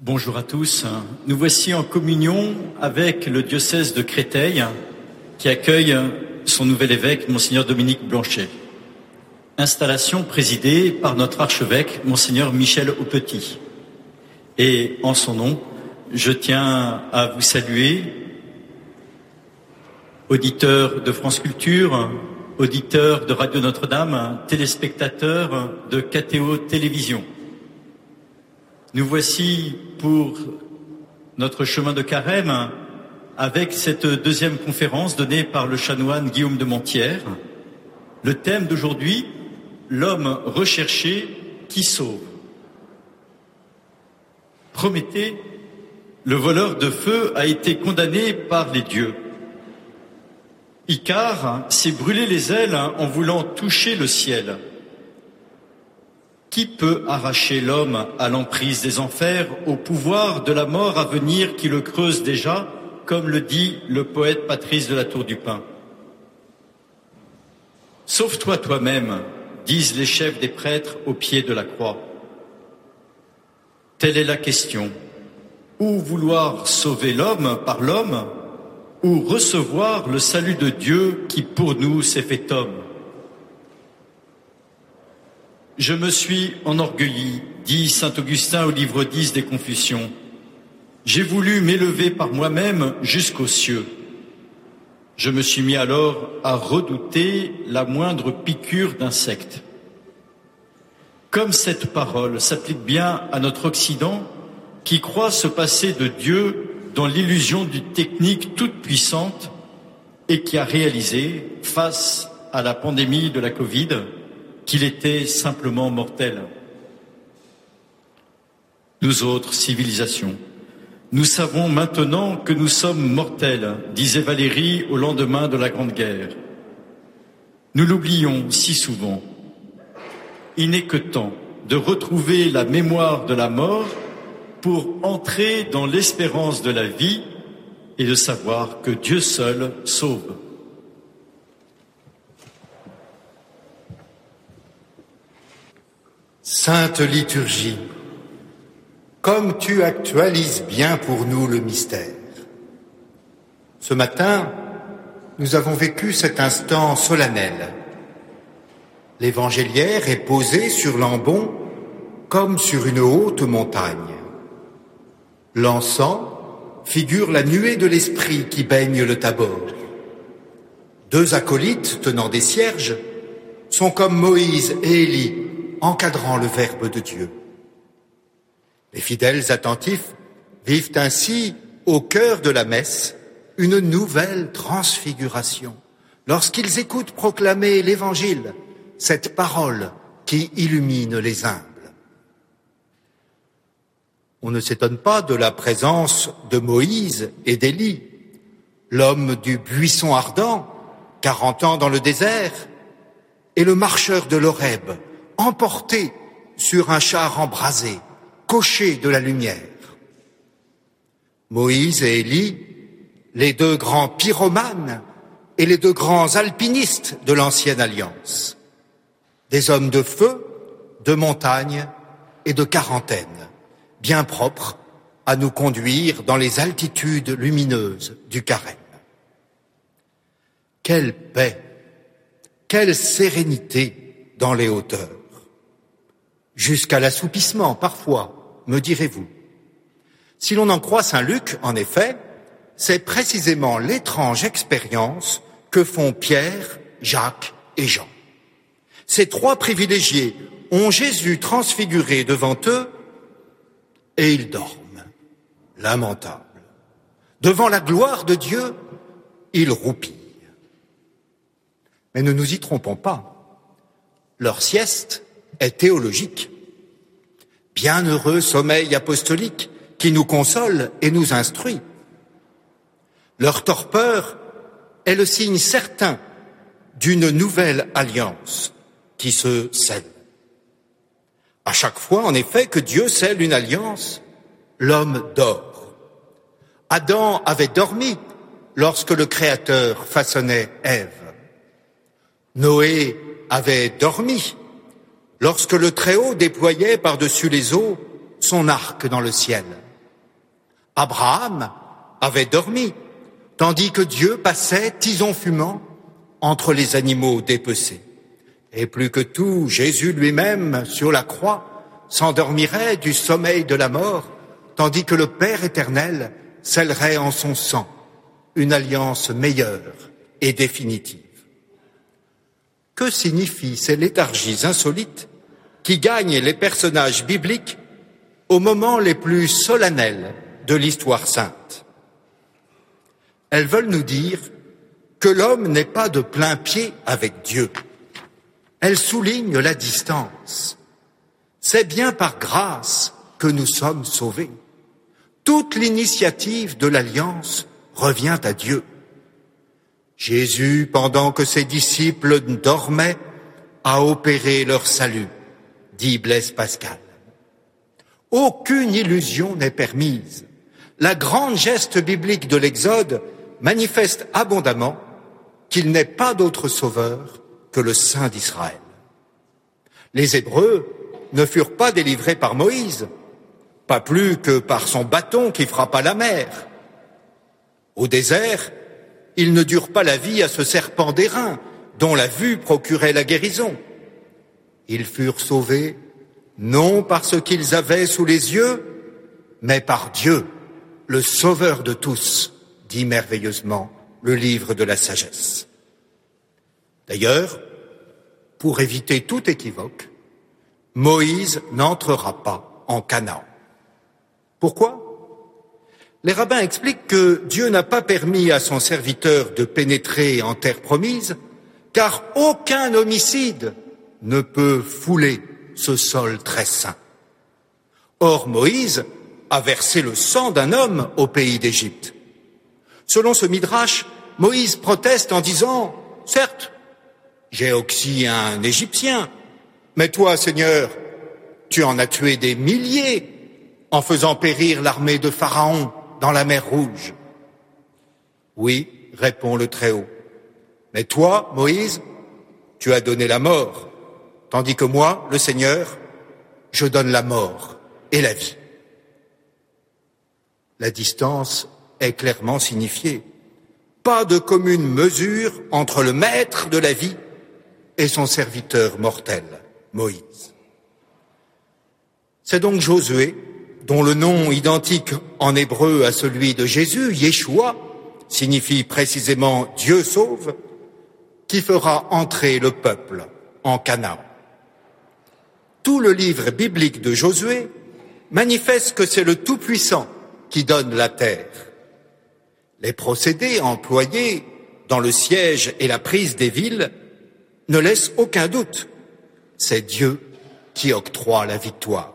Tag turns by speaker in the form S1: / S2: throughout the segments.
S1: Bonjour à tous. Nous voici en communion avec le diocèse de Créteil qui accueille son nouvel évêque, Monseigneur Dominique Blanchet. Installation présidée par notre archevêque, Monseigneur Michel Aupetit. Et en son nom, je tiens à vous saluer, auditeurs de France Culture, auditeurs de Radio Notre-Dame, téléspectateurs de KTO Télévision. Nous voici pour notre chemin de carême avec cette deuxième conférence donnée par le chanoine Guillaume de Montière. Le thème d'aujourd'hui, l'homme recherché qui sauve. Prométhée, le voleur de feu, a été condamné par les dieux. Icare s'est brûlé les ailes en voulant toucher le ciel. Qui peut arracher l'homme à l'emprise des enfers, au pouvoir de la mort à venir qui le creuse déjà, comme le dit le poète Patrice de la Tour du Pin Sauve-toi toi-même, disent les chefs des prêtres au pied de la croix. Telle est la question. Ou vouloir sauver l'homme par l'homme, ou recevoir le salut de Dieu qui pour nous s'est fait homme. Je me suis enorgueilli, dit saint Augustin au livre 10 des Confusions. J'ai voulu m'élever par moi-même jusqu'aux cieux. Je me suis mis alors à redouter la moindre piqûre d'insecte. Comme cette parole s'applique bien à notre Occident, qui croit se passer de Dieu dans l'illusion d'une technique toute puissante et qui a réalisé, face à la pandémie de la Covid, qu'il était simplement mortel. Nous autres civilisations, nous savons maintenant que nous sommes mortels, disait Valérie au lendemain de la Grande Guerre. Nous l'oublions si souvent. Il n'est que temps de retrouver la mémoire de la mort pour entrer dans l'espérance de la vie et de savoir que Dieu seul sauve.
S2: Sainte liturgie, comme tu actualises bien pour nous le mystère. Ce matin, nous avons vécu cet instant solennel. L'évangéliaire est posé sur l'ambon comme sur une haute montagne. L'encens figure la nuée de l'esprit qui baigne le tabord. Deux acolytes tenant des cierges sont comme Moïse et Élie encadrant le Verbe de Dieu. Les fidèles attentifs vivent ainsi au cœur de la messe une nouvelle transfiguration lorsqu'ils écoutent proclamer l'Évangile, cette parole qui illumine les uns. On ne s'étonne pas de la présence de Moïse et d'Élie, l'homme du buisson ardent, quarante ans dans le désert, et le marcheur de l'Horeb, emporté sur un char embrasé, coché de la lumière. Moïse et Élie, les deux grands pyromanes et les deux grands alpinistes de l'ancienne alliance, des hommes de feu, de montagne et de quarantaine bien propre à nous conduire dans les altitudes lumineuses du carême. Quelle paix, quelle sérénité dans les hauteurs, jusqu'à l'assoupissement parfois, me direz-vous. Si l'on en croit Saint Luc, en effet, c'est précisément l'étrange expérience que font Pierre, Jacques et Jean. Ces trois privilégiés ont Jésus transfiguré devant eux et ils dorment, lamentables. Devant la gloire de Dieu, ils roupillent. Mais ne nous y trompons pas. Leur sieste est théologique. Bienheureux sommeil apostolique qui nous console et nous instruit. Leur torpeur est le signe certain d'une nouvelle alliance qui se scelle. À chaque fois, en effet, que Dieu scelle une alliance, l'homme dort. Adam avait dormi lorsque le Créateur façonnait Ève. Noé avait dormi lorsque le Très-Haut déployait par-dessus les eaux son arc dans le ciel. Abraham avait dormi, tandis que Dieu passait, tison fumant, entre les animaux dépecés. Et plus que tout, Jésus lui-même, sur la croix, s'endormirait du sommeil de la mort, tandis que le Père éternel scellerait en son sang une alliance meilleure et définitive. Que signifient ces léthargies insolites qui gagnent les personnages bibliques aux moments les plus solennels de l'histoire sainte? Elles veulent nous dire que l'homme n'est pas de plein pied avec Dieu. Elles soulignent la distance. C'est bien par grâce que nous sommes sauvés. Toute l'initiative de l'alliance revient à Dieu. Jésus, pendant que ses disciples dormaient, a opéré leur salut, dit Blaise Pascal. Aucune illusion n'est permise. La grande geste biblique de l'Exode manifeste abondamment qu'il n'est pas d'autre sauveur le Saint d'Israël. Les Hébreux ne furent pas délivrés par Moïse, pas plus que par son bâton qui frappa la mer. Au désert, ils ne durent pas la vie à ce serpent d'airain dont la vue procurait la guérison. Ils furent sauvés non par ce qu'ils avaient sous les yeux, mais par Dieu, le Sauveur de tous, dit merveilleusement le livre de la sagesse. D'ailleurs, pour éviter tout équivoque, Moïse n'entrera pas en Canaan. Pourquoi? Les rabbins expliquent que Dieu n'a pas permis à son serviteur de pénétrer en terre promise, car aucun homicide ne peut fouler ce sol très saint. Or, Moïse a versé le sang d'un homme au pays d'Égypte. Selon ce midrash, Moïse proteste en disant, certes, j'ai aussi un Égyptien, mais toi, Seigneur, tu en as tué des milliers en faisant périr l'armée de Pharaon dans la mer Rouge. Oui, répond le Très-Haut. Mais toi, Moïse, tu as donné la mort, tandis que moi, le Seigneur, je donne la mort et la vie. La distance est clairement signifiée. Pas de commune mesure entre le maître de la vie et son serviteur mortel. Moïse. C'est donc Josué, dont le nom identique en hébreu à celui de Jésus, Yeshua, signifie précisément Dieu sauve, qui fera entrer le peuple en Canaan. Tout le livre biblique de Josué manifeste que c'est le Tout-Puissant qui donne la terre. Les procédés employés dans le siège et la prise des villes ne laissent aucun doute c'est Dieu qui octroie la victoire.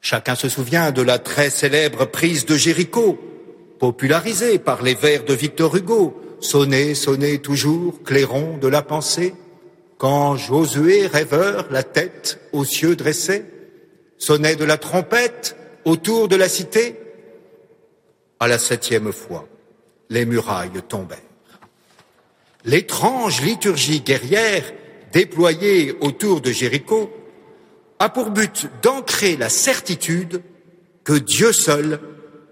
S2: Chacun se souvient de la très célèbre prise de Jéricho, popularisée par les vers de Victor Hugo, Sonnez, sonnez toujours, clairon de la pensée, quand Josué, rêveur, la tête aux cieux dressée, sonnait de la trompette autour de la cité. À la septième fois, les murailles tombèrent. L'étrange liturgie guerrière déployé autour de Jéricho a pour but d'ancrer la certitude que Dieu seul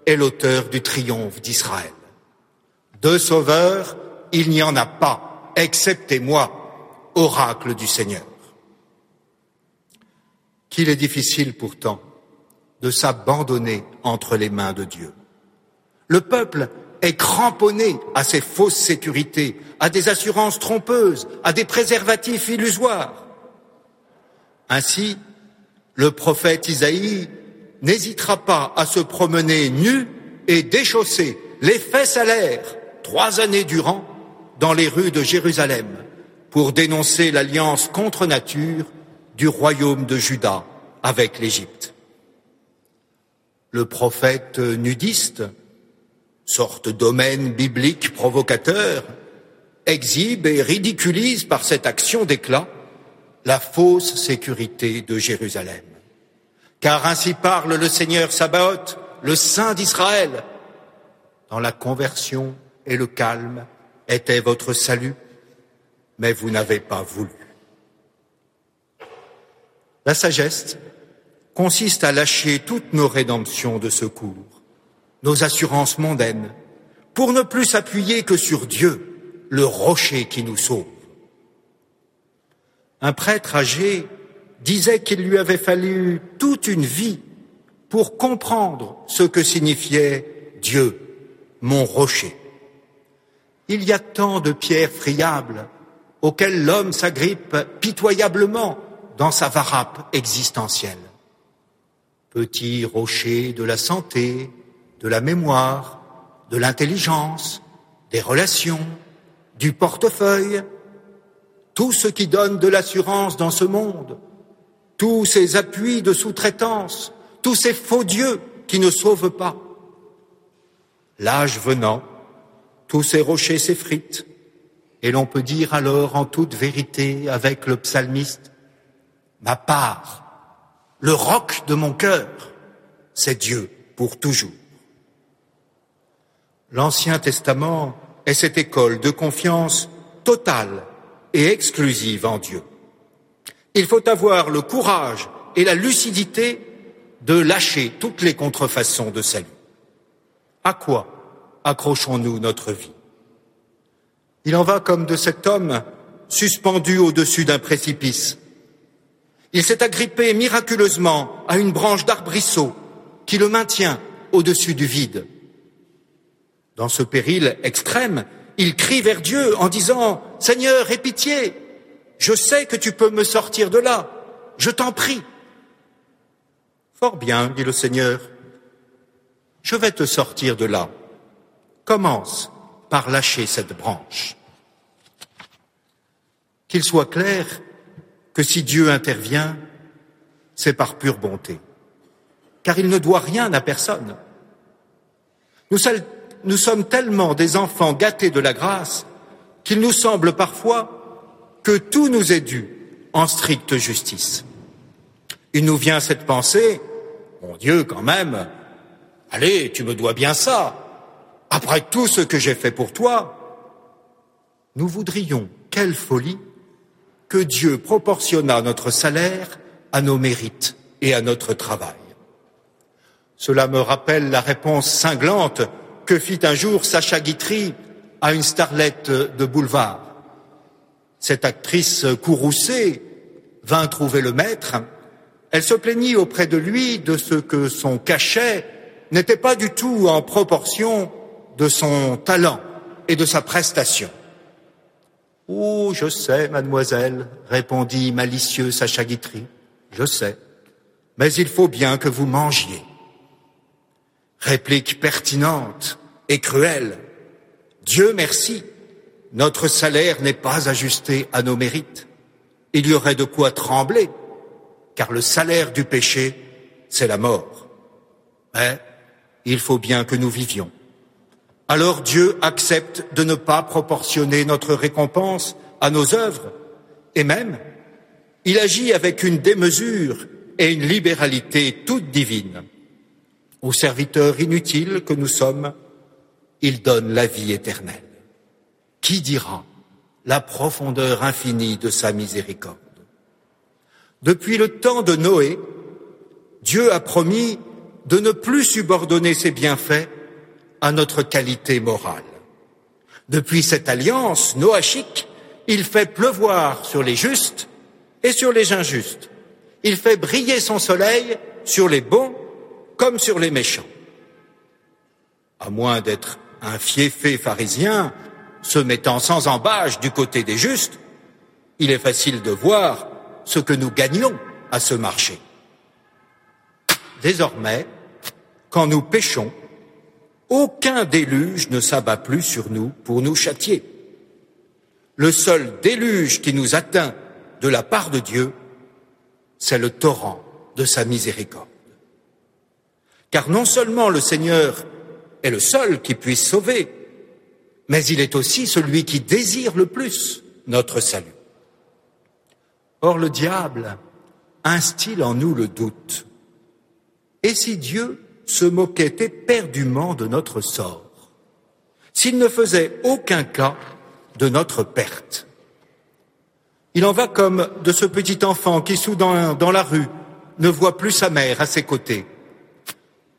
S2: est l'auteur du triomphe d'Israël. De sauveur, il n'y en a pas, excepté moi, oracle du Seigneur. Qu'il est difficile pourtant de s'abandonner entre les mains de Dieu. Le peuple est cramponné à ces fausses sécurités, à des assurances trompeuses, à des préservatifs illusoires. Ainsi, le prophète Isaïe n'hésitera pas à se promener nu et déchaussé, les fesses à l'air, trois années durant, dans les rues de Jérusalem, pour dénoncer l'alliance contre nature du royaume de Juda avec l'Égypte. Le prophète nudiste sorte domaine biblique provocateur, exhibe et ridiculise par cette action d'éclat la fausse sécurité de Jérusalem. Car ainsi parle le Seigneur Sabaoth, le Saint d'Israël. Dans la conversion et le calme était votre salut, mais vous n'avez pas voulu. La sagesse consiste à lâcher toutes nos rédemptions de secours, nos assurances mondaines, pour ne plus s'appuyer que sur Dieu, le rocher qui nous sauve. Un prêtre âgé disait qu'il lui avait fallu toute une vie pour comprendre ce que signifiait Dieu, mon rocher. Il y a tant de pierres friables auxquelles l'homme s'agrippe pitoyablement dans sa varappe existentielle. Petit rocher de la santé, de la mémoire, de l'intelligence, des relations, du portefeuille, tout ce qui donne de l'assurance dans ce monde, tous ces appuis de sous-traitance, tous ces faux dieux qui ne sauvent pas. L'âge venant, tous ces rochers s'effritent, et l'on peut dire alors en toute vérité avec le psalmiste, ma part, le roc de mon cœur, c'est Dieu pour toujours. L'Ancien Testament est cette école de confiance totale et exclusive en Dieu. Il faut avoir le courage et la lucidité de lâcher toutes les contrefaçons de salut. À quoi accrochons-nous notre vie? Il en va comme de cet homme suspendu au-dessus d'un précipice. Il s'est agrippé miraculeusement à une branche d'arbrisseau qui le maintient au-dessus du vide. Dans ce péril extrême, il crie vers Dieu en disant Seigneur, aie pitié, je sais que tu peux me sortir de là, je t'en prie. Fort bien, dit le Seigneur, je vais te sortir de là. Commence par lâcher cette branche. Qu'il soit clair que si Dieu intervient, c'est par pure bonté, car il ne doit rien à personne. Nous, nous sommes tellement des enfants gâtés de la grâce qu'il nous semble parfois que tout nous est dû en stricte justice. Il nous vient cette pensée, mon Dieu quand même, allez, tu me dois bien ça, après tout ce que j'ai fait pour toi, nous voudrions, quelle folie, que Dieu proportionnât notre salaire à nos mérites et à notre travail. Cela me rappelle la réponse cinglante que fit un jour Sacha Guitry à une starlette de boulevard. Cette actrice courroucée vint trouver le maître. Elle se plaignit auprès de lui de ce que son cachet n'était pas du tout en proportion de son talent et de sa prestation. Oh, je sais, mademoiselle, répondit malicieux Sacha Guitry. Je sais. Mais il faut bien que vous mangiez. Réplique pertinente et cruelle. Dieu merci, notre salaire n'est pas ajusté à nos mérites. Il y aurait de quoi trembler, car le salaire du péché, c'est la mort. Mais il faut bien que nous vivions. Alors Dieu accepte de ne pas proportionner notre récompense à nos œuvres, et même, il agit avec une démesure et une libéralité toute divine aux serviteurs inutiles que nous sommes, il donne la vie éternelle. Qui dira la profondeur infinie de sa miséricorde? Depuis le temps de Noé, Dieu a promis de ne plus subordonner ses bienfaits à notre qualité morale. Depuis cette alliance noachique, il fait pleuvoir sur les justes et sur les injustes. Il fait briller son soleil sur les bons comme sur les méchants. À moins d'être un fiefé pharisien se mettant sans embâche du côté des justes, il est facile de voir ce que nous gagnons à ce marché. Désormais, quand nous péchons, aucun déluge ne s'abat plus sur nous pour nous châtier. Le seul déluge qui nous atteint de la part de Dieu, c'est le torrent de sa miséricorde. Car non seulement le Seigneur est le seul qui puisse sauver, mais il est aussi celui qui désire le plus notre salut. Or le diable instille en nous le doute. Et si Dieu se moquait éperdument de notre sort, s'il ne faisait aucun cas de notre perte Il en va comme de ce petit enfant qui, soudain, dans la rue, ne voit plus sa mère à ses côtés.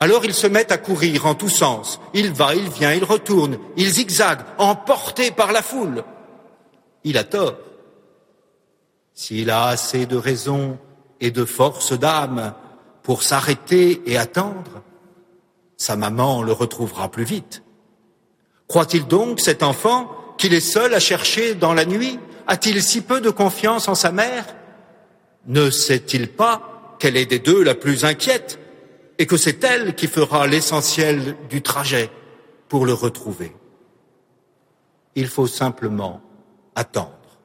S2: Alors il se met à courir en tous sens. Il va, il vient, il retourne, il zigzague, emporté par la foule. Il a tort. S'il a assez de raison et de force d'âme pour s'arrêter et attendre, sa maman le retrouvera plus vite. Croit-il donc, cet enfant, qu'il est seul à chercher dans la nuit? A-t-il si peu de confiance en sa mère? Ne sait-il pas qu'elle est des deux la plus inquiète? Et que c'est elle qui fera l'essentiel du trajet pour le retrouver Il faut simplement attendre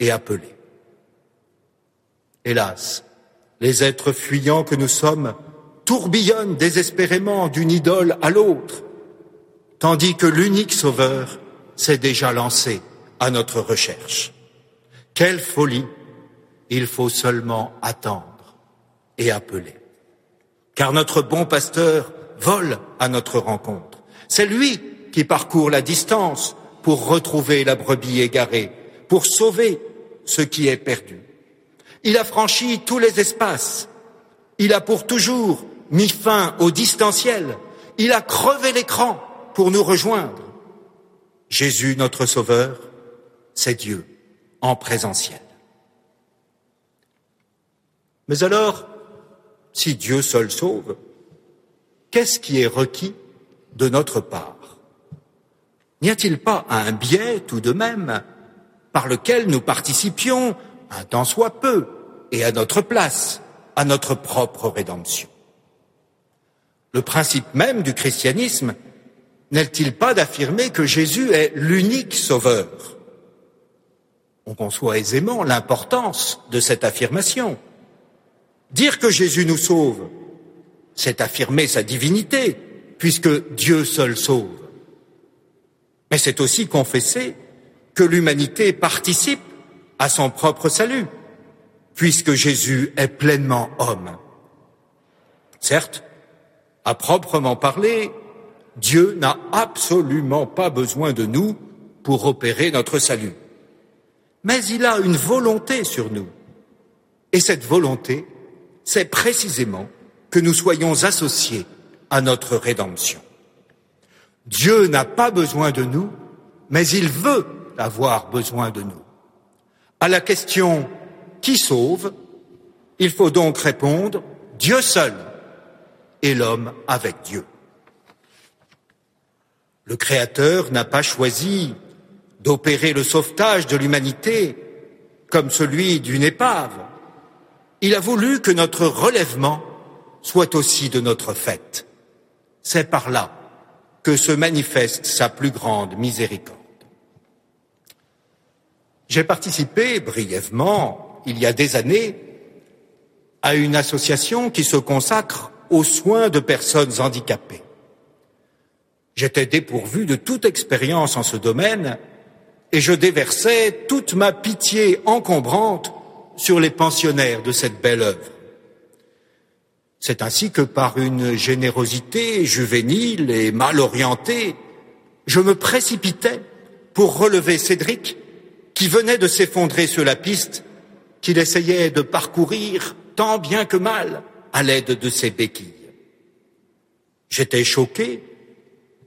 S2: et appeler. Hélas, les êtres fuyants que nous sommes tourbillonnent désespérément d'une idole à l'autre, tandis que l'unique sauveur s'est déjà lancé à notre recherche. Quelle folie Il faut seulement attendre et appeler. Car notre bon pasteur vole à notre rencontre. C'est lui qui parcourt la distance pour retrouver la brebis égarée, pour sauver ce qui est perdu. Il a franchi tous les espaces. Il a pour toujours mis fin au distanciel. Il a crevé l'écran pour nous rejoindre. Jésus, notre Sauveur, c'est Dieu en présentiel. Mais alors, si Dieu seul sauve, qu'est-ce qui est requis de notre part? N'y a-t-il pas un biais tout de même par lequel nous participions, un tant soit peu, et à notre place, à notre propre rédemption? Le principe même du christianisme n'est-il pas d'affirmer que Jésus est l'unique sauveur? On conçoit aisément l'importance de cette affirmation. Dire que Jésus nous sauve, c'est affirmer sa divinité, puisque Dieu seul sauve. Mais c'est aussi confesser que l'humanité participe à son propre salut, puisque Jésus est pleinement homme. Certes, à proprement parler, Dieu n'a absolument pas besoin de nous pour opérer notre salut. Mais il a une volonté sur nous. Et cette volonté, c'est précisément que nous soyons associés à notre rédemption. Dieu n'a pas besoin de nous, mais il veut avoir besoin de nous. À la question qui sauve, il faut donc répondre Dieu seul et l'homme avec Dieu. Le Créateur n'a pas choisi d'opérer le sauvetage de l'humanité comme celui d'une épave. Il a voulu que notre relèvement soit aussi de notre fait. C'est par là que se manifeste sa plus grande miséricorde. J'ai participé brièvement, il y a des années, à une association qui se consacre aux soins de personnes handicapées. J'étais dépourvu de toute expérience en ce domaine et je déversais toute ma pitié encombrante sur les pensionnaires de cette belle œuvre. C'est ainsi que par une générosité juvénile et mal orientée, je me précipitais pour relever Cédric qui venait de s'effondrer sur la piste qu'il essayait de parcourir tant bien que mal à l'aide de ses béquilles. J'étais choqué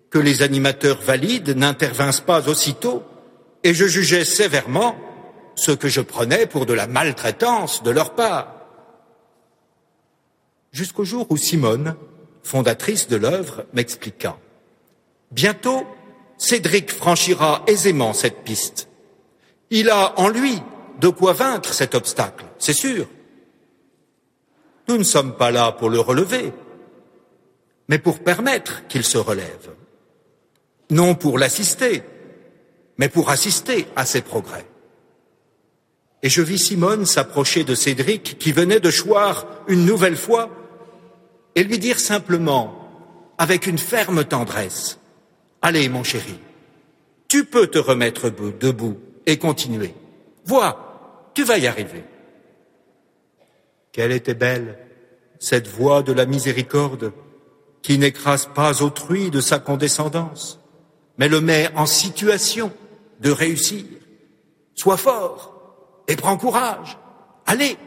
S2: que les animateurs valides n'intervinssent pas aussitôt et je jugeais sévèrement ce que je prenais pour de la maltraitance de leur part. Jusqu'au jour où Simone, fondatrice de l'œuvre, m'expliqua. Bientôt, Cédric franchira aisément cette piste. Il a en lui de quoi vaincre cet obstacle, c'est sûr. Nous ne sommes pas là pour le relever, mais pour permettre qu'il se relève. Non pour l'assister, mais pour assister à ses progrès. Et je vis Simone s'approcher de Cédric qui venait de choir une nouvelle fois et lui dire simplement, avec une ferme tendresse, Allez mon chéri, tu peux te remettre debout et continuer. Vois, tu vas y arriver. Quelle était belle cette voix de la miséricorde qui n'écrase pas autrui de sa condescendance, mais le met en situation de réussir. Sois fort et prends courage. Allez,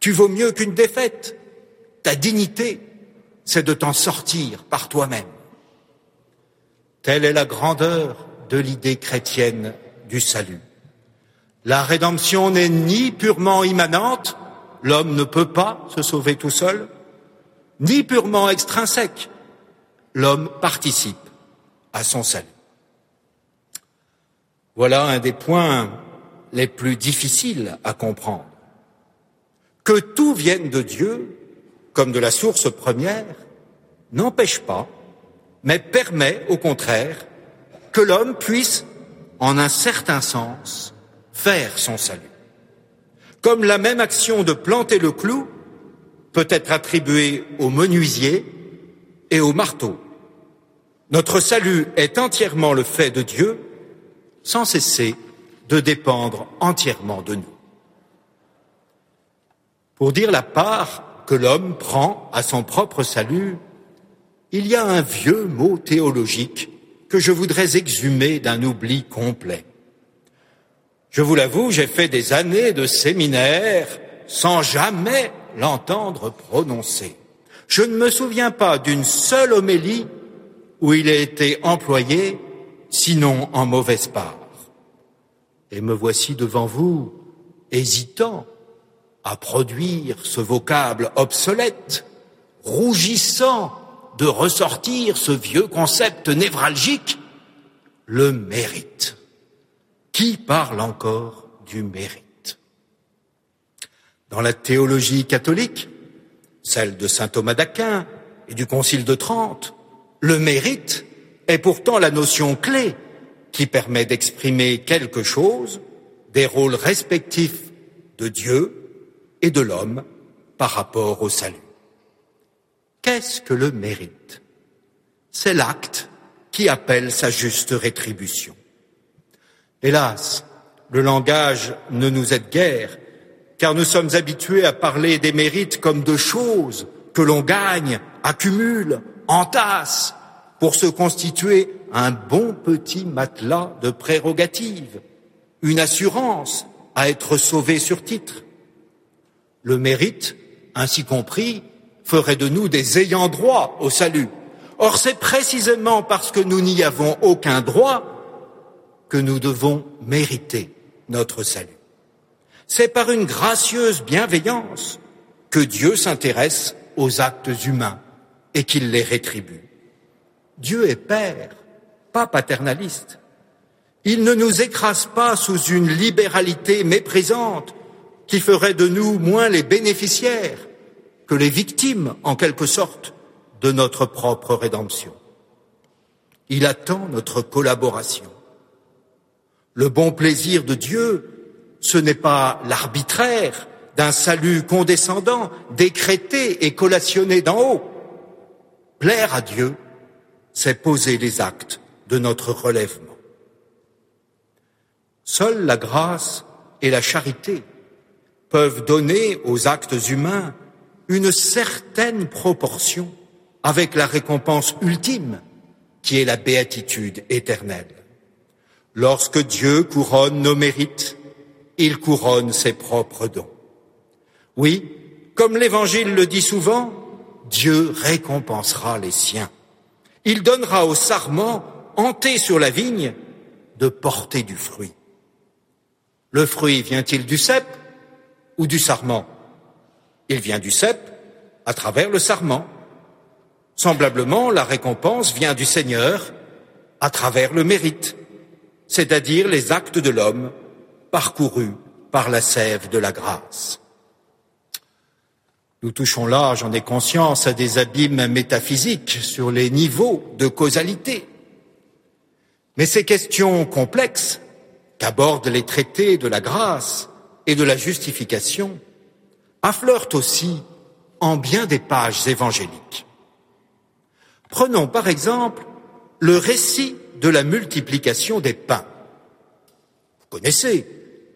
S2: tu vaux mieux qu'une défaite. Ta dignité, c'est de t'en sortir par toi-même. Telle est la grandeur de l'idée chrétienne du salut. La rédemption n'est ni purement immanente, l'homme ne peut pas se sauver tout seul, ni purement extrinsèque, l'homme participe à son salut. Voilà un des points les plus difficiles à comprendre. Que tout vienne de Dieu, comme de la source première, n'empêche pas, mais permet au contraire que l'homme puisse, en un certain sens, faire son salut. Comme la même action de planter le clou peut être attribuée au menuisier et au marteau. Notre salut est entièrement le fait de Dieu, sans cesser de dépendre entièrement de nous. Pour dire la part que l'homme prend à son propre salut, il y a un vieux mot théologique que je voudrais exhumer d'un oubli complet. Je vous l'avoue, j'ai fait des années de séminaire sans jamais l'entendre prononcer. Je ne me souviens pas d'une seule homélie où il a été employé, sinon en mauvaise part. Et me voici devant vous, hésitant à produire ce vocable obsolète, rougissant de ressortir ce vieux concept névralgique, le mérite. Qui parle encore du mérite? Dans la théologie catholique, celle de saint Thomas d'Aquin et du Concile de Trente, le mérite est pourtant la notion clé qui permet d'exprimer quelque chose des rôles respectifs de Dieu et de l'homme par rapport au salut. Qu'est-ce que le mérite? C'est l'acte qui appelle sa juste rétribution. Hélas, le langage ne nous aide guère, car nous sommes habitués à parler des mérites comme de choses que l'on gagne, accumule, entasse, pour se constituer un bon petit matelas de prérogatives, une assurance à être sauvé sur titre. Le mérite, ainsi compris, ferait de nous des ayants droit au salut. Or, c'est précisément parce que nous n'y avons aucun droit que nous devons mériter notre salut. C'est par une gracieuse bienveillance que Dieu s'intéresse aux actes humains et qu'il les rétribue. Dieu est Père, pas paternaliste. Il ne nous écrase pas sous une libéralité méprisante qui ferait de nous moins les bénéficiaires que les victimes, en quelque sorte, de notre propre rédemption. Il attend notre collaboration. Le bon plaisir de Dieu, ce n'est pas l'arbitraire d'un salut condescendant, décrété et collationné d'en haut. Plaire à Dieu, c'est poser les actes de notre relèvement. Seule la grâce et la charité peuvent donner aux actes humains une certaine proportion avec la récompense ultime qui est la béatitude éternelle. Lorsque Dieu couronne nos mérites, il couronne ses propres dons. Oui, comme l'Évangile le dit souvent, Dieu récompensera les siens. Il donnera au sarment, hanté sur la vigne, de porter du fruit. Le fruit vient-il du cep ou du sarment? Il vient du cep à travers le sarment. Semblablement, la récompense vient du Seigneur à travers le mérite c'est-à-dire les actes de l'homme parcourus par la sève de la grâce. Nous touchons là, j'en ai conscience, à des abîmes métaphysiques sur les niveaux de causalité. Mais ces questions complexes qu'abordent les traités de la grâce et de la justification affleurent aussi en bien des pages évangéliques. Prenons par exemple le récit de la multiplication des pains. Vous connaissez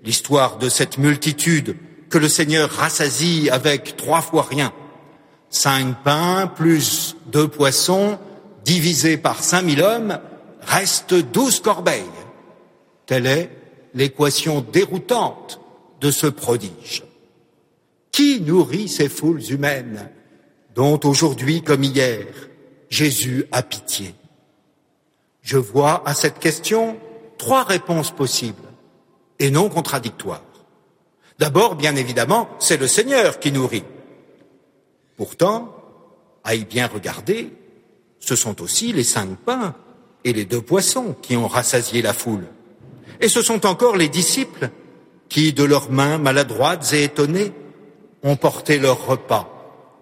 S2: l'histoire de cette multitude que le Seigneur rassasie avec trois fois rien. Cinq pains plus deux poissons divisés par cinq mille hommes reste douze corbeilles. Telle est l'équation déroutante de ce prodige. Qui nourrit ces foules humaines dont aujourd'hui comme hier Jésus a pitié? Je vois à cette question trois réponses possibles et non contradictoires. D'abord, bien évidemment, c'est le Seigneur qui nourrit. Pourtant, à y bien regarder, ce sont aussi les cinq pains et les deux poissons qui ont rassasié la foule. Et ce sont encore les disciples qui, de leurs mains maladroites et étonnées, ont porté leur repas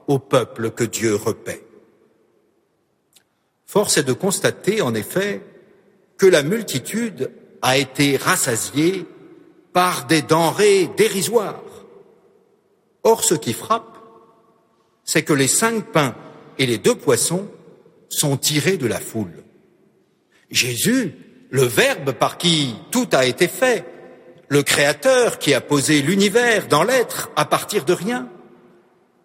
S2: au peuple que Dieu repaît. Force est de constater, en effet, que la multitude a été rassasiée par des denrées dérisoires. Or, ce qui frappe, c'est que les cinq pains et les deux poissons sont tirés de la foule. Jésus, le Verbe par qui tout a été fait, le Créateur qui a posé l'univers dans l'être à partir de rien,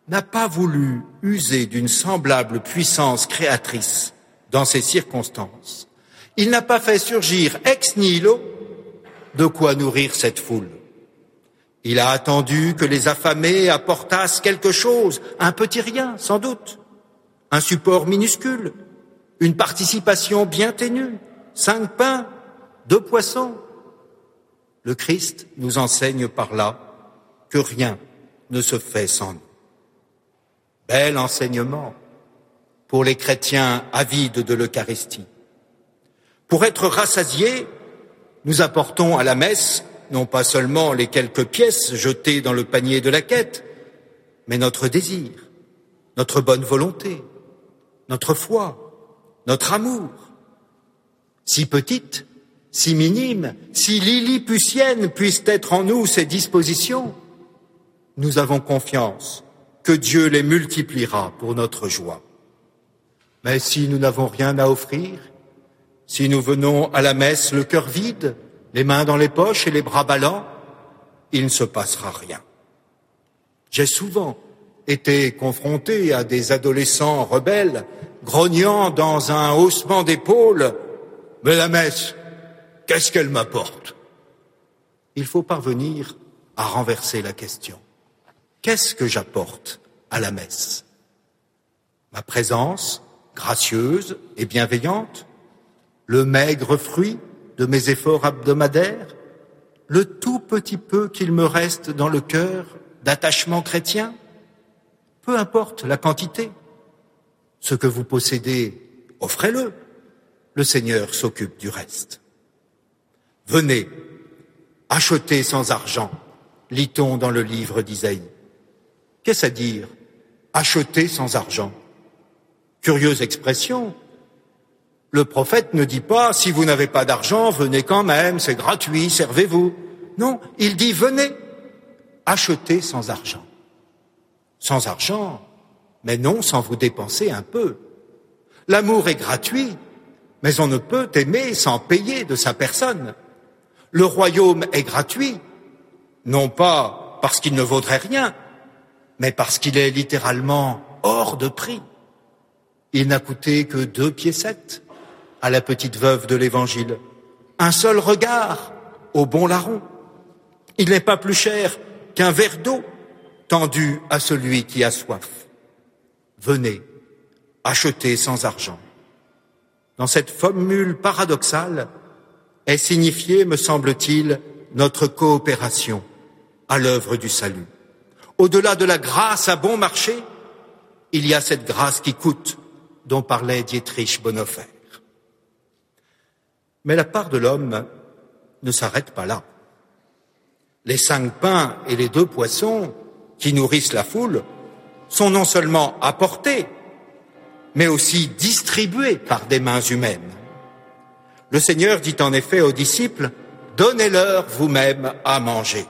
S2: n'a pas voulu user d'une semblable puissance créatrice dans ces circonstances. Il n'a pas fait surgir ex nihilo de quoi nourrir cette foule. Il a attendu que les affamés apportassent quelque chose, un petit rien, sans doute, un support minuscule, une participation bien ténue, cinq pains, deux poissons. Le Christ nous enseigne par là que rien ne se fait sans nous. Bel enseignement pour les chrétiens avides de l'Eucharistie. Pour être rassasiés, nous apportons à la messe non pas seulement les quelques pièces jetées dans le panier de la quête, mais notre désir, notre bonne volonté, notre foi, notre amour, si petite, si minime, si lilliputienne puissent être en nous ces dispositions, nous avons confiance que Dieu les multipliera pour notre joie. Mais si nous n'avons rien à offrir, si nous venons à la messe le cœur vide, les mains dans les poches et les bras ballants, il ne se passera rien. J'ai souvent été confronté à des adolescents rebelles grognant dans un haussement d'épaule Mais la messe, qu'est-ce qu'elle m'apporte? Il faut parvenir à renverser la question. Qu'est-ce que j'apporte à la messe? Ma présence, gracieuse et bienveillante Le maigre fruit de mes efforts hebdomadaires Le tout petit peu qu'il me reste dans le cœur d'attachement chrétien Peu importe la quantité. Ce que vous possédez, offrez-le. Le Seigneur s'occupe du reste. Venez, achetez sans argent, lit-on dans le livre d'Isaïe. Qu'est-ce à dire Acheter sans argent? Curieuse expression. Le prophète ne dit pas si vous n'avez pas d'argent, venez quand même, c'est gratuit, servez-vous. Non, il dit venez, achetez sans argent. Sans argent, mais non sans vous dépenser un peu. L'amour est gratuit, mais on ne peut aimer sans payer de sa personne. Le royaume est gratuit, non pas parce qu'il ne vaudrait rien, mais parce qu'il est littéralement hors de prix. Il n'a coûté que deux sept à la petite veuve de l'Évangile, un seul regard au bon larron. Il n'est pas plus cher qu'un verre d'eau tendu à celui qui a soif. Venez, achetez sans argent. Dans cette formule paradoxale est signifiée, me semble-t-il, notre coopération à l'œuvre du salut. Au-delà de la grâce à bon marché, il y a cette grâce qui coûte, dont parlait Dietrich Bonhoeffer. Mais la part de l'homme ne s'arrête pas là. Les cinq pains et les deux poissons qui nourrissent la foule sont non seulement apportés, mais aussi distribués par des mains humaines. Le Seigneur dit en effet aux disciples, Donnez-leur vous-même à manger.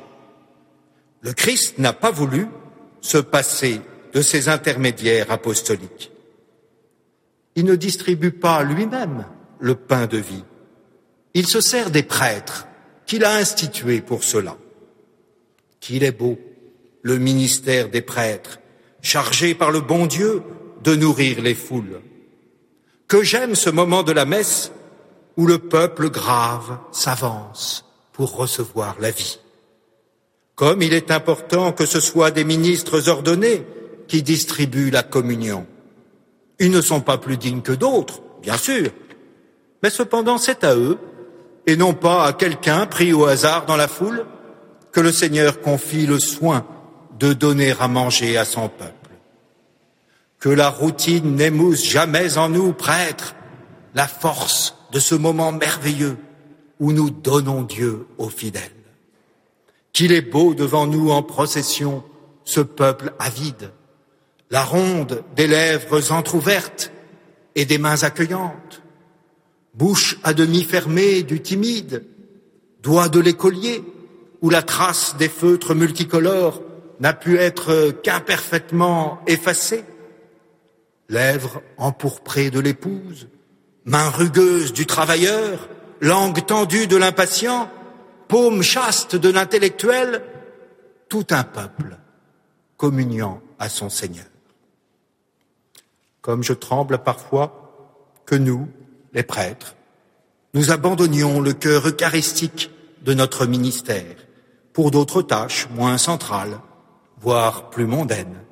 S2: Le Christ n'a pas voulu se passer de ces intermédiaires apostoliques. Il ne distribue pas lui-même le pain de vie. Il se sert des prêtres qu'il a institués pour cela. Qu'il est beau, le ministère des prêtres, chargé par le bon Dieu de nourrir les foules. Que j'aime ce moment de la messe où le peuple grave s'avance pour recevoir la vie. Comme il est important que ce soit des ministres ordonnés qui distribuent la communion. Ils ne sont pas plus dignes que d'autres, bien sûr, mais cependant c'est à eux, et non pas à quelqu'un pris au hasard dans la foule, que le Seigneur confie le soin de donner à manger à son peuple. Que la routine n'émousse jamais en nous, prêtres, la force de ce moment merveilleux où nous donnons Dieu aux fidèles. Qu'il est beau devant nous en procession ce peuple avide, la ronde des lèvres entr'ouvertes et des mains accueillantes, bouche à demi fermée du timide, doigt de l'écolier, où la trace des feutres multicolores n'a pu être qu'imparfaitement effacée, lèvres empourprées de l'épouse, mains rugueuses du travailleur, langue tendue de l'impatient, paume chaste de l'intellectuel, tout un peuple communiant à son Seigneur. Comme je tremble parfois que nous, les prêtres, nous abandonnions le cœur eucharistique de notre ministère pour d'autres tâches moins centrales, voire plus mondaines.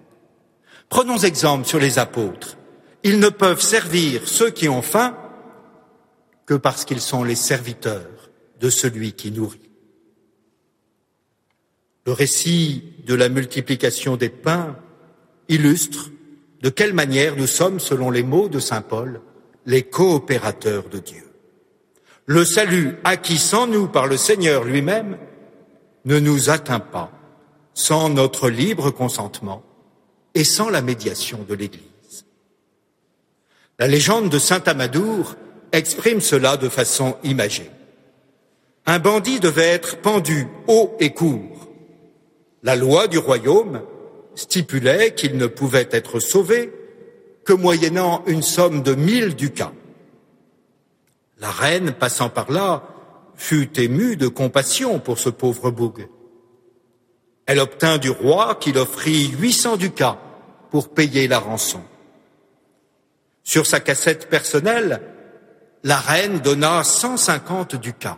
S2: Prenons exemple sur les apôtres. Ils ne peuvent servir ceux qui ont faim que parce qu'ils sont les serviteurs de celui qui nourrit. Le récit de la multiplication des pains illustre de quelle manière nous sommes, selon les mots de Saint Paul, les coopérateurs de Dieu. Le salut acquis sans nous par le Seigneur lui-même ne nous atteint pas sans notre libre consentement et sans la médiation de l'Église. La légende de Saint Amadour exprime cela de façon imagée. Un bandit devait être pendu haut et court. La loi du royaume stipulait qu'il ne pouvait être sauvé que moyennant une somme de mille ducats. La reine, passant par là, fut émue de compassion pour ce pauvre boug. Elle obtint du roi qu'il offrit huit cents ducats pour payer la rançon. Sur sa cassette personnelle, la reine donna 150 ducats.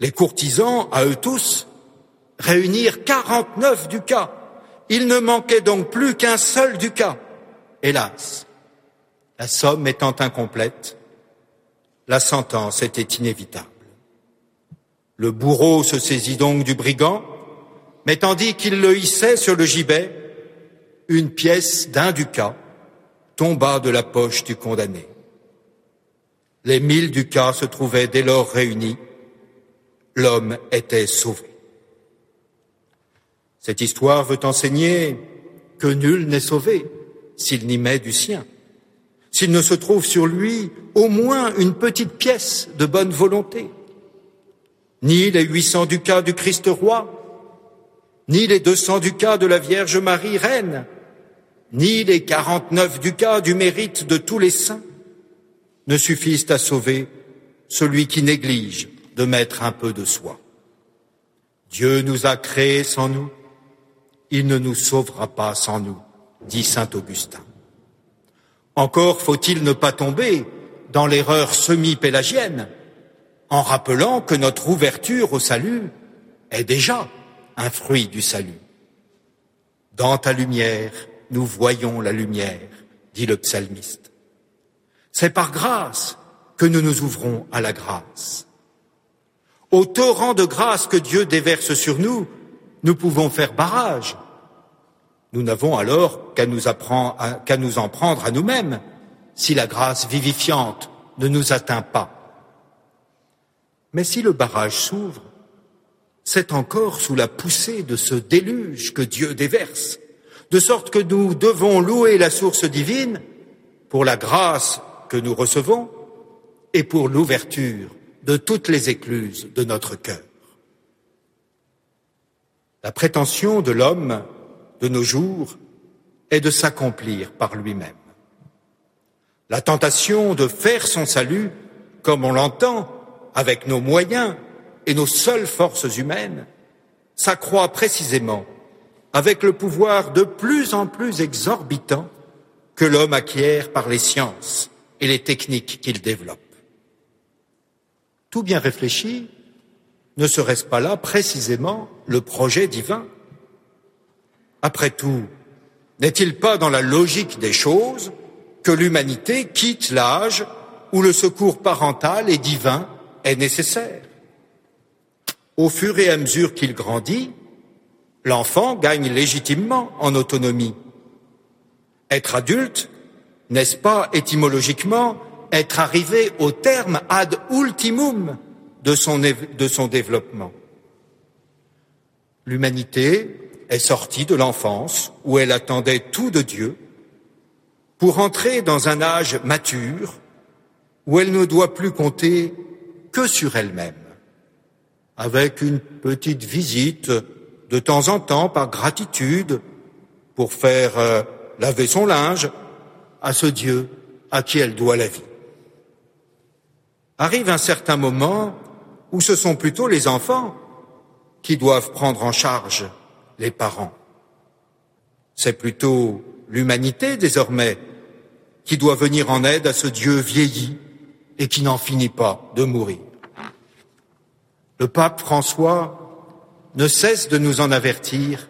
S2: Les courtisans, à eux tous, réunirent 49 ducats. Il ne manquait donc plus qu'un seul ducat. Hélas, la somme étant incomplète, la sentence était inévitable. Le bourreau se saisit donc du brigand, mais tandis qu'il le hissait sur le gibet, une pièce d'un ducat tomba de la poche du condamné. Les mille ducats se trouvaient dès lors réunis. L'homme était sauvé. Cette histoire veut enseigner que nul n'est sauvé s'il n'y met du sien, s'il ne se trouve sur lui au moins une petite pièce de bonne volonté. Ni les huit cents ducats du Christ roi, ni les deux cents ducats de la Vierge Marie reine, ni les quarante-neuf ducats du mérite de tous les saints ne suffisent à sauver celui qui néglige de mettre un peu de soi. Dieu nous a créés sans nous, il ne nous sauvera pas sans nous, dit saint Augustin. Encore faut-il ne pas tomber dans l'erreur semi-pélagienne en rappelant que notre ouverture au salut est déjà un fruit du salut. Dans ta lumière, nous voyons la lumière, dit le psalmiste. C'est par grâce que nous nous ouvrons à la grâce. Au torrent de grâce que Dieu déverse sur nous, nous pouvons faire barrage. Nous n'avons alors qu'à nous, nous en prendre à nous-mêmes si la grâce vivifiante ne nous atteint pas. Mais si le barrage s'ouvre, c'est encore sous la poussée de ce déluge que Dieu déverse, de sorte que nous devons louer la source divine pour la grâce que nous recevons et pour l'ouverture de toutes les écluses de notre cœur. La prétention de l'homme de nos jours est de s'accomplir par lui-même. La tentation de faire son salut, comme on l'entend, avec nos moyens et nos seules forces humaines, s'accroît précisément avec le pouvoir de plus en plus exorbitant que l'homme acquiert par les sciences et les techniques qu'il développe. Tout bien réfléchi, Ne serait-ce pas là précisément le projet divin? Après tout, n'est-il pas dans la logique des choses que l'humanité quitte l'âge où le secours parental et divin est nécessaire? Au fur et à mesure qu'il grandit, l'enfant gagne légitimement en autonomie. Être adulte, n'est-ce pas étymologiquement être arrivé au terme ad ultimum de son, développement? L'humanité est sortie de l'enfance où elle attendait tout de Dieu pour entrer dans un âge mature où elle ne doit plus compter que sur elle-même, avec une petite visite de temps en temps par gratitude pour faire euh, laver son linge à ce Dieu à qui elle doit la vie. Arrive un certain moment où ce sont plutôt les enfants qui doivent prendre en charge les parents. C'est plutôt l'humanité désormais qui doit venir en aide à ce Dieu vieilli et qui n'en finit pas de mourir. Le pape François ne cesse de nous en avertir,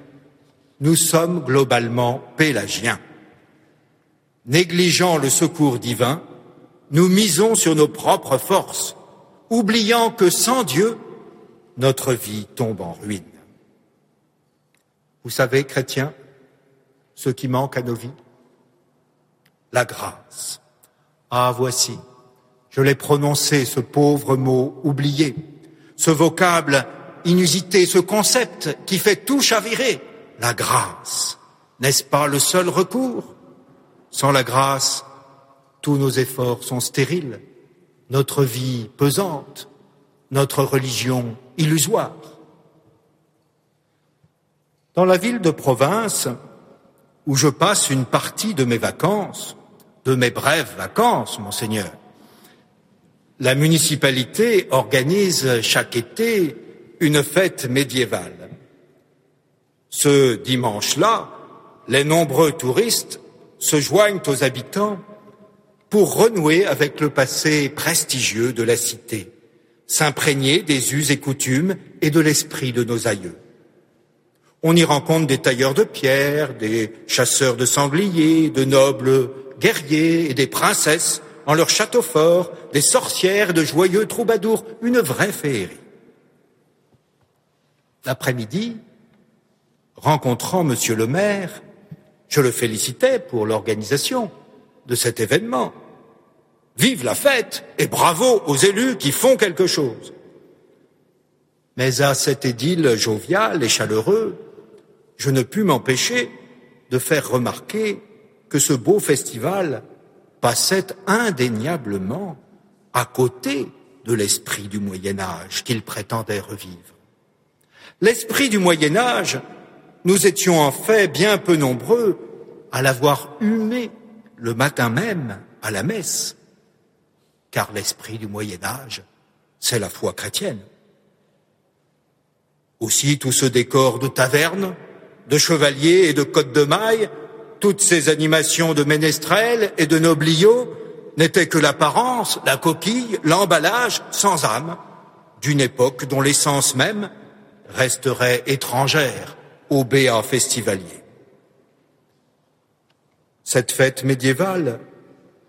S2: nous sommes globalement pélagiens. Négligeant le secours divin, nous misons sur nos propres forces, oubliant que sans Dieu, notre vie tombe en ruine. Vous savez, chrétiens, ce qui manque à nos vies? La grâce. Ah, voici, je l'ai prononcé, ce pauvre mot oublié, ce vocable inusité, ce concept qui fait tout chavirer, la grâce. N'est-ce pas le seul recours? Sans la grâce, tous nos efforts sont stériles, notre vie pesante, notre religion illusoire. Dans la ville de province, où je passe une partie de mes vacances, de mes brèves vacances, monseigneur, la municipalité organise chaque été une fête médiévale. Ce dimanche-là, les nombreux touristes se joignent aux habitants pour renouer avec le passé prestigieux de la cité, s'imprégner des us et coutumes et de l'esprit de nos aïeux. On y rencontre des tailleurs de pierre, des chasseurs de sangliers, de nobles guerriers et des princesses en leur château fort, des sorcières, de joyeux troubadours, une vraie féerie. L'après-midi, rencontrant monsieur le maire, je le félicitais pour l'organisation de cet événement. Vive la fête et bravo aux élus qui font quelque chose. Mais à cet édile jovial et chaleureux, je ne pus m'empêcher de faire remarquer que ce beau festival passait indéniablement à côté de l'esprit du Moyen Âge qu'il prétendait revivre. L'esprit du Moyen Âge, nous étions en fait bien peu nombreux à l'avoir humé le matin même à la messe car l'esprit du Moyen Âge, c'est la foi chrétienne. Aussi tout ce décor de tavernes, de chevaliers et de côtes de mailles, toutes ces animations de ménestrels et de nobliaux n'étaient que l'apparence, la coquille, l'emballage sans âme d'une époque dont l'essence même resterait étrangère au béat festivalier. Cette fête médiévale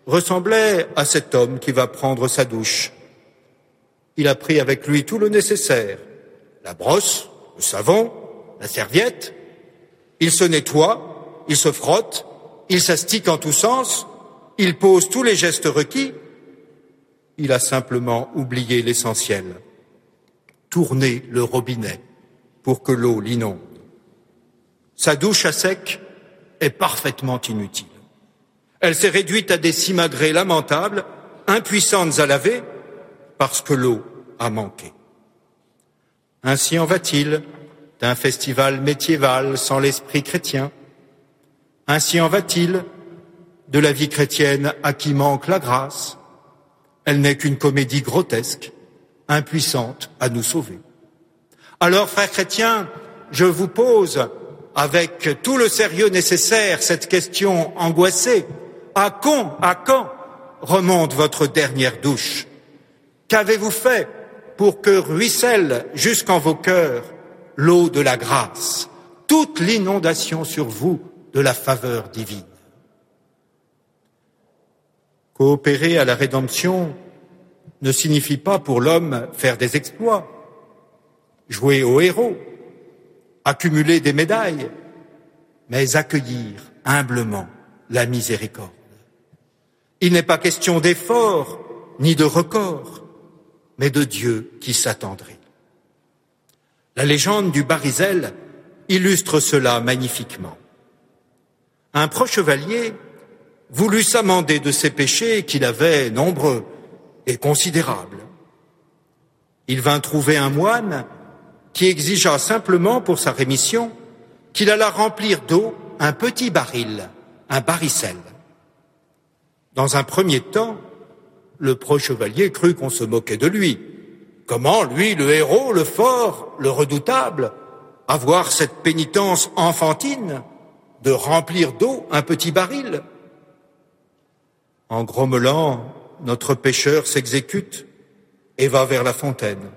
S2: ressemblait à cet homme qui va prendre sa douche. Il a pris avec lui tout le nécessaire, la brosse, le savon, la serviette. Il se nettoie, il se frotte, il s'astique en tous sens, il pose tous les gestes requis. Il a simplement oublié l'essentiel, tourner le robinet pour que l'eau l'inonde. Sa douche à sec est parfaitement inutile. Elle s'est réduite à des simagrées lamentables, impuissantes à laver, parce que l'eau a manqué. Ainsi en va-t-il d'un festival médiéval sans l'esprit chrétien. Ainsi en va-t-il de la vie chrétienne à qui manque la grâce. Elle n'est qu'une comédie grotesque, impuissante à nous sauver. Alors, frères chrétiens, je vous pose avec tout le sérieux nécessaire cette question angoissée à quand, à quand remonte votre dernière douche? Qu'avez-vous fait pour que ruisselle jusqu'en vos cœurs l'eau de la grâce, toute l'inondation sur vous de la faveur divine. Coopérer à la rédemption ne signifie pas pour l'homme faire des exploits, jouer au héros, accumuler des médailles, mais accueillir humblement la miséricorde. Il n'est pas question d'effort ni de record, mais de Dieu qui s'attendrit. La légende du Barisel illustre cela magnifiquement. Un proche chevalier voulut s'amender de ses péchés qu'il avait nombreux et considérables. Il vint trouver un moine qui exigea simplement pour sa rémission qu'il alla remplir d'eau un petit baril, un baricel. Dans un premier temps, le pro-chevalier crut qu'on se moquait de lui. Comment, lui, le héros, le fort, le redoutable, avoir cette pénitence enfantine de remplir d'eau un petit baril En grommelant, notre pécheur s'exécute et va vers la fontaine.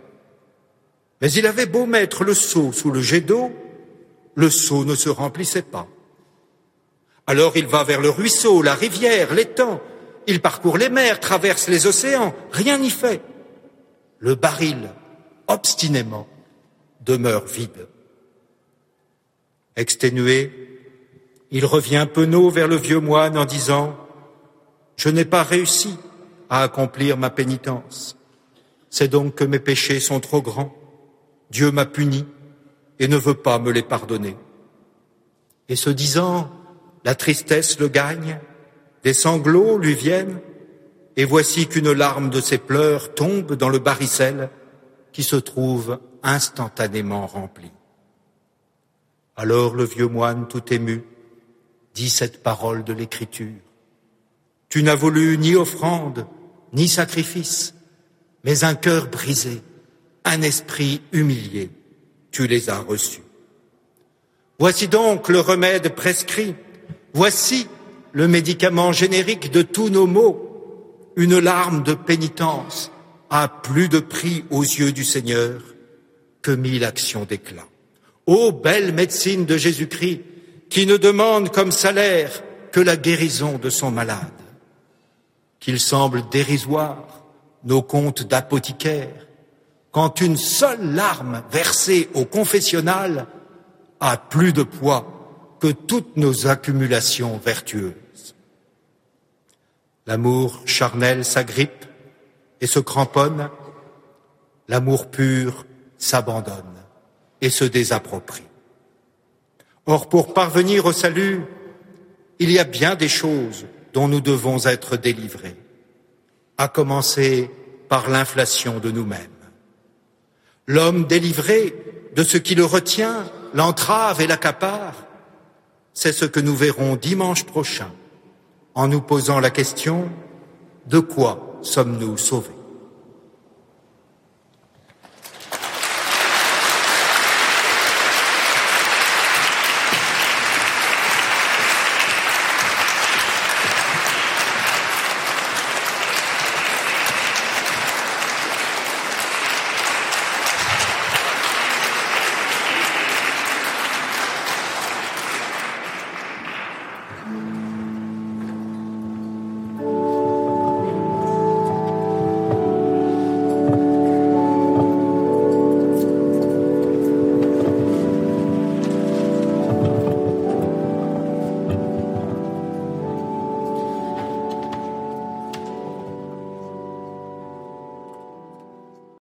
S2: Mais il avait beau mettre le seau sous le jet d'eau, le seau ne se remplissait pas. Alors il va vers le ruisseau, la rivière, l'étang, il parcourt les mers, traverse les océans, rien n'y fait. Le baril, obstinément, demeure vide. Exténué, il revient penaud vers le vieux moine en disant Je n'ai pas réussi à accomplir ma pénitence. C'est donc que mes péchés sont trop grands. Dieu m'a puni et ne veut pas me les pardonner. Et ce disant, la tristesse le gagne, des sanglots lui viennent, et voici qu'une larme de ses pleurs tombe dans le baricel qui se trouve instantanément rempli. Alors le vieux moine, tout ému, dit cette parole de l'Écriture. Tu n'as voulu ni offrande, ni sacrifice, mais un cœur brisé, un esprit humilié, tu les as reçus. Voici donc le remède prescrit, voici le médicament générique de tous nos maux, une larme de pénitence a plus de prix aux yeux du Seigneur que mille actions d'éclat. Ô belle médecine de Jésus-Christ, qui ne demande comme salaire que la guérison de son malade qu'il semble dérisoire nos comptes d'apothicaire, quand une seule larme versée au confessionnal a plus de poids que toutes nos accumulations vertueuses. L'amour charnel s'agrippe et se cramponne, l'amour pur s'abandonne et se désapproprie. Or, pour parvenir au salut, il y a bien des choses dont nous devons être délivrés, à commencer par l'inflation de nous-mêmes. L'homme délivré de ce qui le retient, l'entrave et l'accapare, c'est ce que nous verrons dimanche prochain en nous posant la question de quoi sommes-nous sauvés?